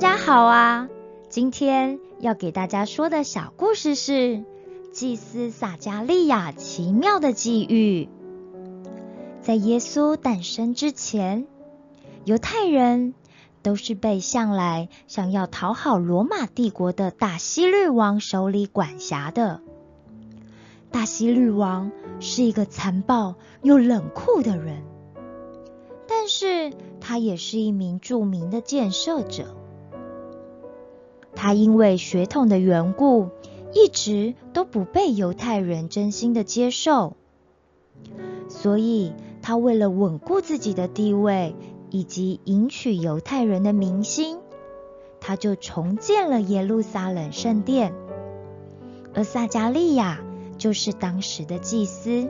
大家好啊！今天要给大家说的小故事是祭司撒加利亚奇妙的际遇。在耶稣诞生之前，犹太人都是被向来想要讨好罗马帝国的大希律王手里管辖的。大希律王是一个残暴又冷酷的人，但是他也是一名著名的建设者。他因为血统的缘故，一直都不被犹太人真心的接受，所以他为了稳固自己的地位以及赢取犹太人的民心，他就重建了耶路撒冷圣殿，而撒加利亚就是当时的祭司。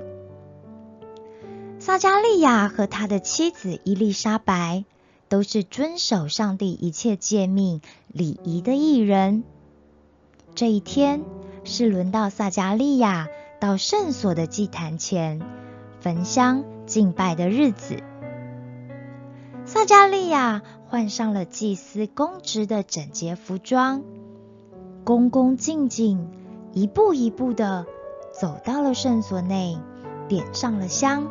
撒加利亚和他的妻子伊丽莎白。都是遵守上帝一切诫命礼仪的艺人。这一天是轮到撒加利亚到圣所的祭坛前焚香敬拜的日子。撒加利亚换上了祭司公职的整洁服装，恭恭敬敬，一步一步的走到了圣所内，点上了香。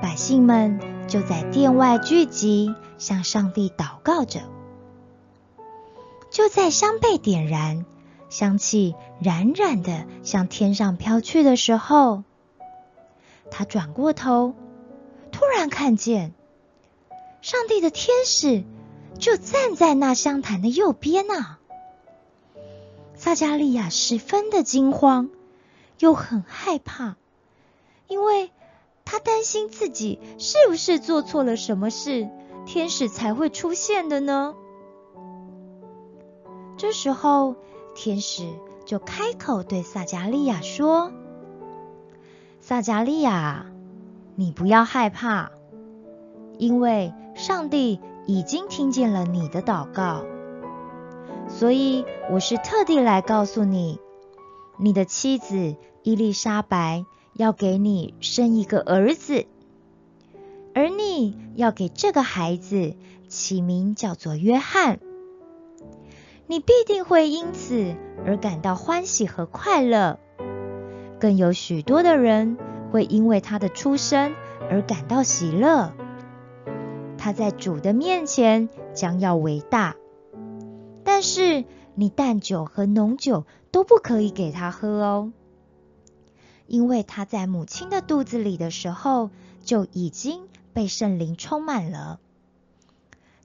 百姓们。就在殿外聚集，向上帝祷告着。就在香被点燃，香气冉冉的向天上飘去的时候，他转过头，突然看见上帝的天使就站在那香坛的右边啊！撒加利亚十分的惊慌，又很害怕，因为。他担心自己是不是做错了什么事，天使才会出现的呢？这时候，天使就开口对撒加利亚说：“撒加利亚，你不要害怕，因为上帝已经听见了你的祷告，所以我是特地来告诉你，你的妻子伊丽莎白。”要给你生一个儿子，而你要给这个孩子起名叫做约翰。你必定会因此而感到欢喜和快乐，更有许多的人会因为他的出生而感到喜乐。他在主的面前将要伟大，但是你淡酒和浓酒都不可以给他喝哦。因为他在母亲的肚子里的时候就已经被圣灵充满了，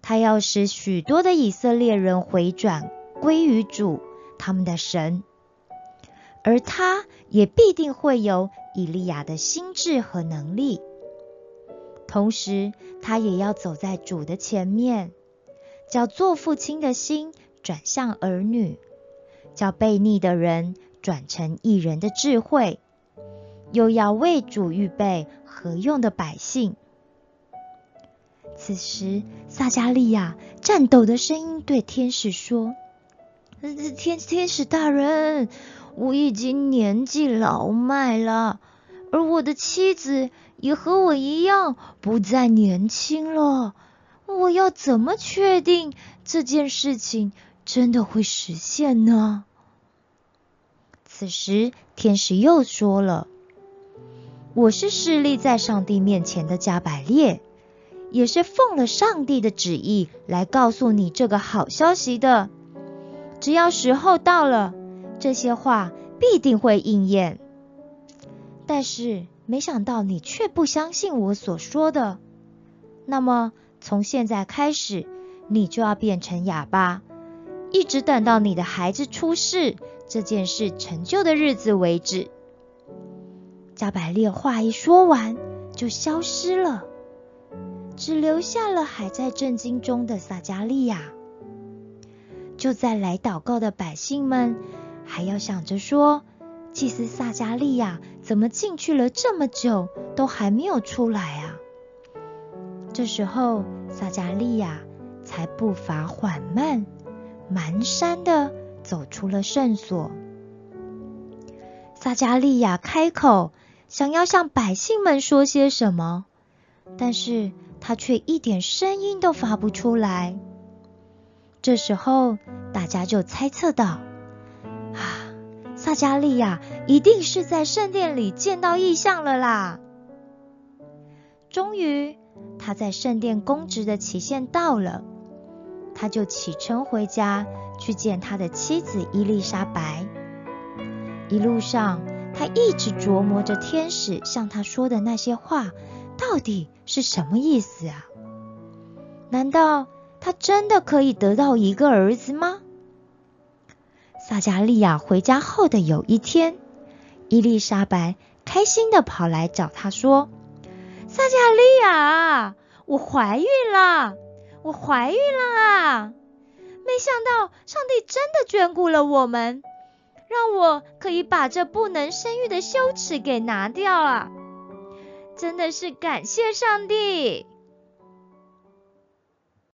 他要使许多的以色列人回转归于主他们的神，而他也必定会有以利亚的心智和能力，同时他也要走在主的前面，叫做父亲的心转向儿女，叫悖逆的人转成一人的智慧。又要为主预备何用的百姓。此时，撒加利亚颤抖的声音对天使说：“天天使大人，我已经年纪老迈了，而我的妻子也和我一样不再年轻了。我要怎么确定这件事情真的会实现呢？”此时，天使又说了。我是势立在上帝面前的加百列，也是奉了上帝的旨意来告诉你这个好消息的。只要时候到了，这些话必定会应验。但是没想到你却不相信我所说的，那么从现在开始，你就要变成哑巴，一直等到你的孩子出世这件事成就的日子为止。加百列话一说完，就消失了，只留下了还在震惊中的撒加利亚。就在来祷告的百姓们还要想着说，祭司撒加利亚怎么进去了这么久都还没有出来啊？这时候，撒加利亚才步伐缓慢、蹒跚的走出了圣所。撒加利亚开口。想要向百姓们说些什么，但是他却一点声音都发不出来。这时候，大家就猜测到：啊，撒加利亚一定是在圣殿里见到异象了啦！终于，他在圣殿公职的期限到了，他就启程回家去见他的妻子伊丽莎白。一路上，他一直琢磨着天使向他说的那些话到底是什么意思啊？难道他真的可以得到一个儿子吗？撒加利亚回家后的有一天，伊丽莎白开心的跑来找他说：“撒加利亚，我怀孕了，我怀孕了啊！没想到上帝真的眷顾了我们，让我可以把这不能生育的羞耻给拿掉了，真的是感谢上帝。”